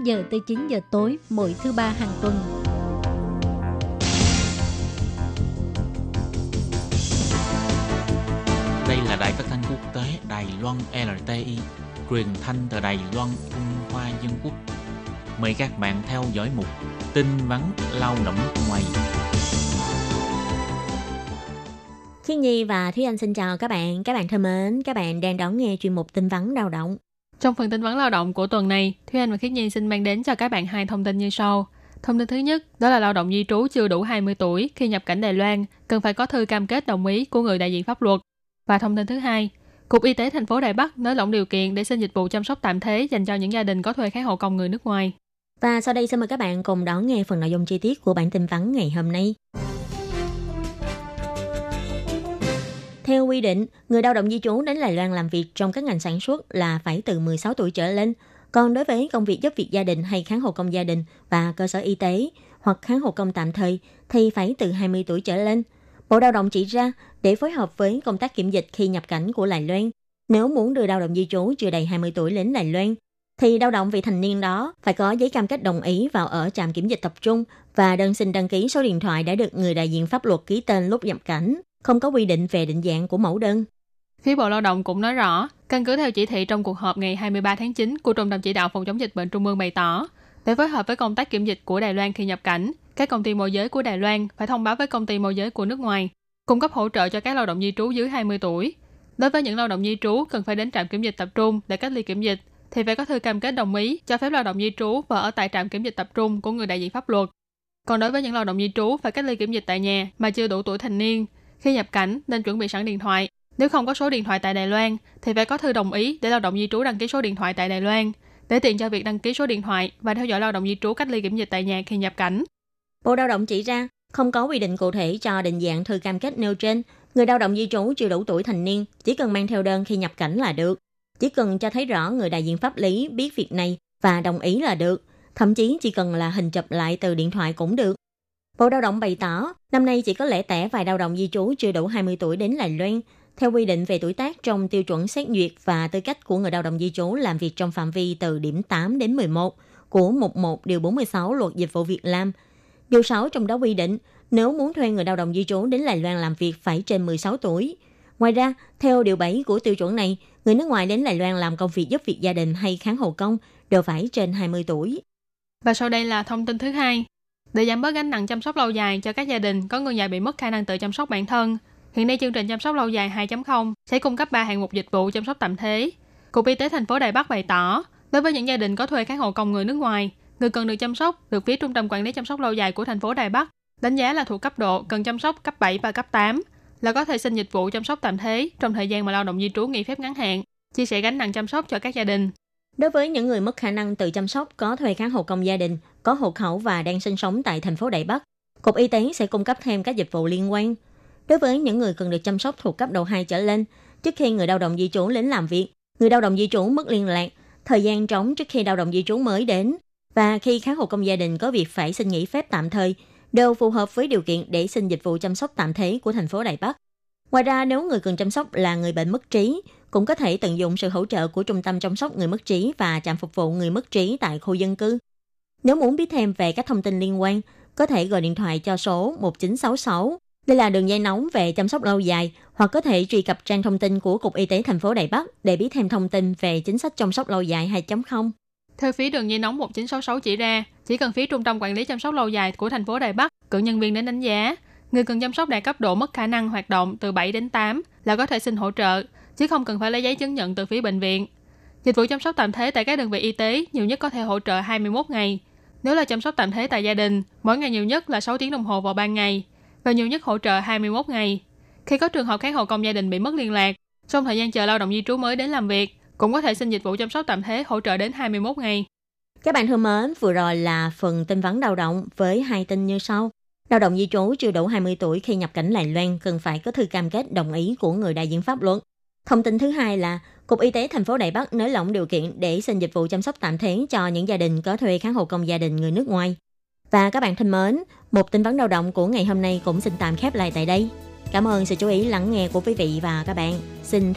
5 giờ tới 9 giờ tối mỗi thứ ba hàng tuần. Đây là đài phát thanh quốc tế Đài Loan LTI, truyền thanh từ Đài Loan, Trung Hoa Dân Quốc. Mời các bạn theo dõi mục tin vắn lao động ngoài. Thiên Nhi và Thúy Anh xin chào các bạn. Các bạn thân mến, các bạn đang đón nghe chuyên mục tin vắn lao động. Trong phần tin vấn lao động của tuần này, Thúy Anh và Khiết Nhi xin mang đến cho các bạn hai thông tin như sau. Thông tin thứ nhất, đó là lao động di trú chưa đủ 20 tuổi khi nhập cảnh Đài Loan, cần phải có thư cam kết đồng ý của người đại diện pháp luật. Và thông tin thứ hai, Cục Y tế thành phố Đài Bắc nới lỏng điều kiện để xin dịch vụ chăm sóc tạm thế dành cho những gia đình có thuê khái hộ công người nước ngoài. Và sau đây xin mời các bạn cùng đón nghe phần nội dung chi tiết của bản tin vắn ngày hôm nay. Theo quy định, người lao động di trú đến Đài Loan làm việc trong các ngành sản xuất là phải từ 16 tuổi trở lên. Còn đối với công việc giúp việc gia đình hay kháng hộ công gia đình và cơ sở y tế hoặc kháng hộ công tạm thời thì phải từ 20 tuổi trở lên. Bộ Lao động chỉ ra để phối hợp với công tác kiểm dịch khi nhập cảnh của Đài Loan, nếu muốn đưa lao động di trú chưa đầy 20 tuổi đến Đài Loan, thì lao động vị thành niên đó phải có giấy cam kết đồng ý vào ở trạm kiểm dịch tập trung và đơn xin đăng ký số điện thoại đã được người đại diện pháp luật ký tên lúc nhập cảnh không có quy định về định dạng của mẫu đơn. Phía Bộ Lao động cũng nói rõ, căn cứ theo chỉ thị trong cuộc họp ngày 23 tháng 9 của Trung tâm Chỉ đạo Phòng chống dịch bệnh Trung ương bày tỏ, để phối hợp với công tác kiểm dịch của Đài Loan khi nhập cảnh, các công ty môi giới của Đài Loan phải thông báo với công ty môi giới của nước ngoài, cung cấp hỗ trợ cho các lao động di trú dưới 20 tuổi. Đối với những lao động di trú cần phải đến trạm kiểm dịch tập trung để cách ly kiểm dịch, thì phải có thư cam kết đồng ý cho phép lao động di trú và ở tại trạm kiểm dịch tập trung của người đại diện pháp luật. Còn đối với những lao động di trú phải cách ly kiểm dịch tại nhà mà chưa đủ tuổi thành niên, khi nhập cảnh nên chuẩn bị sẵn điện thoại. Nếu không có số điện thoại tại Đài Loan thì phải có thư đồng ý để lao động di trú đăng ký số điện thoại tại Đài Loan để tiện cho việc đăng ký số điện thoại và theo dõi lao động di trú cách ly kiểm dịch tại nhà khi nhập cảnh. Bộ Lao động chỉ ra, không có quy định cụ thể cho định dạng thư cam kết nêu trên. Người lao động di trú chưa đủ tuổi thành niên chỉ cần mang theo đơn khi nhập cảnh là được. Chỉ cần cho thấy rõ người đại diện pháp lý biết việc này và đồng ý là được. Thậm chí chỉ cần là hình chụp lại từ điện thoại cũng được. Bộ Lao động bày tỏ, năm nay chỉ có lẻ tẻ vài lao động di trú chưa đủ 20 tuổi đến Đài Loan. Theo quy định về tuổi tác trong tiêu chuẩn xét duyệt và tư cách của người lao động di trú làm việc trong phạm vi từ điểm 8 đến 11 của mục 1 điều 46 luật dịch vụ Việt Nam Điều 6 trong đó quy định, nếu muốn thuê người lao động di trú đến Đài Loan làm việc phải trên 16 tuổi. Ngoài ra, theo điều 7 của tiêu chuẩn này, người nước ngoài đến Đài Loan làm công việc giúp việc gia đình hay kháng hộ công đều phải trên 20 tuổi. Và sau đây là thông tin thứ hai. Để giảm bớt gánh nặng chăm sóc lâu dài cho các gia đình có người nhà bị mất khả năng tự chăm sóc bản thân, hiện nay chương trình chăm sóc lâu dài 2.0 sẽ cung cấp 3 hạng mục dịch vụ chăm sóc tạm thế. Cục Y tế thành phố Đài Bắc bày tỏ, đối với những gia đình có thuê kháng hộ công người nước ngoài, người cần được chăm sóc được phía Trung tâm Quản lý chăm sóc lâu dài của thành phố Đài Bắc đánh giá là thuộc cấp độ cần chăm sóc cấp 7 và cấp 8, là có thể xin dịch vụ chăm sóc tạm thế trong thời gian mà lao động di trú nghỉ phép ngắn hạn, chia sẻ gánh nặng chăm sóc cho các gia đình. Đối với những người mất khả năng tự chăm sóc có thuê kháng hộ công gia đình, có hộ khẩu và đang sinh sống tại thành phố Đài Bắc, Cục Y tế sẽ cung cấp thêm các dịch vụ liên quan. Đối với những người cần được chăm sóc thuộc cấp độ 2 trở lên, trước khi người lao động di trú đến làm việc, người lao động di trú mất liên lạc, thời gian trống trước khi lao động di trú mới đến và khi kháng hộ công gia đình có việc phải xin nghỉ phép tạm thời, đều phù hợp với điều kiện để xin dịch vụ chăm sóc tạm thế của thành phố Đài Bắc. Ngoài ra, nếu người cần chăm sóc là người bệnh mất trí, cũng có thể tận dụng sự hỗ trợ của Trung tâm chăm sóc người mất trí và trạm phục vụ người mất trí tại khu dân cư. Nếu muốn biết thêm về các thông tin liên quan, có thể gọi điện thoại cho số 1966. Đây là đường dây nóng về chăm sóc lâu dài, hoặc có thể truy cập trang thông tin của Cục Y tế thành phố Đài Bắc để biết thêm thông tin về chính sách chăm sóc lâu dài 2.0. Theo phía đường dây nóng 1966 chỉ ra, chỉ cần phía Trung tâm Quản lý chăm sóc lâu dài của thành phố Đài Bắc cử nhân viên đến đánh giá, người cần chăm sóc đạt cấp độ mất khả năng hoạt động từ 7 đến 8 là có thể xin hỗ trợ, chứ không cần phải lấy giấy chứng nhận từ phía bệnh viện. Dịch vụ chăm sóc tạm thế tại các đơn vị y tế nhiều nhất có thể hỗ trợ 21 ngày. Nếu là chăm sóc tạm thế tại gia đình, mỗi ngày nhiều nhất là 6 tiếng đồng hồ vào ban ngày và nhiều nhất hỗ trợ 21 ngày. Khi có trường hợp kháng hộ công gia đình bị mất liên lạc, trong thời gian chờ lao động di trú mới đến làm việc, cũng có thể xin dịch vụ chăm sóc tạm thế hỗ trợ đến 21 ngày. Các bạn thân mến, vừa rồi là phần tin vắn lao động với hai tin như sau. Lao động di trú chưa đủ 20 tuổi khi nhập cảnh Lài Loan cần phải có thư cam kết đồng ý của người đại diện pháp luật. Thông tin thứ hai là Cục Y tế thành phố Đài Bắc nới lỏng điều kiện để xin dịch vụ chăm sóc tạm thế cho những gia đình có thuê kháng hộ công gia đình người nước ngoài. Và các bạn thân mến, một tin vấn lao động của ngày hôm nay cũng xin tạm khép lại tại đây. Cảm ơn sự chú ý lắng nghe của quý vị và các bạn. Xin thân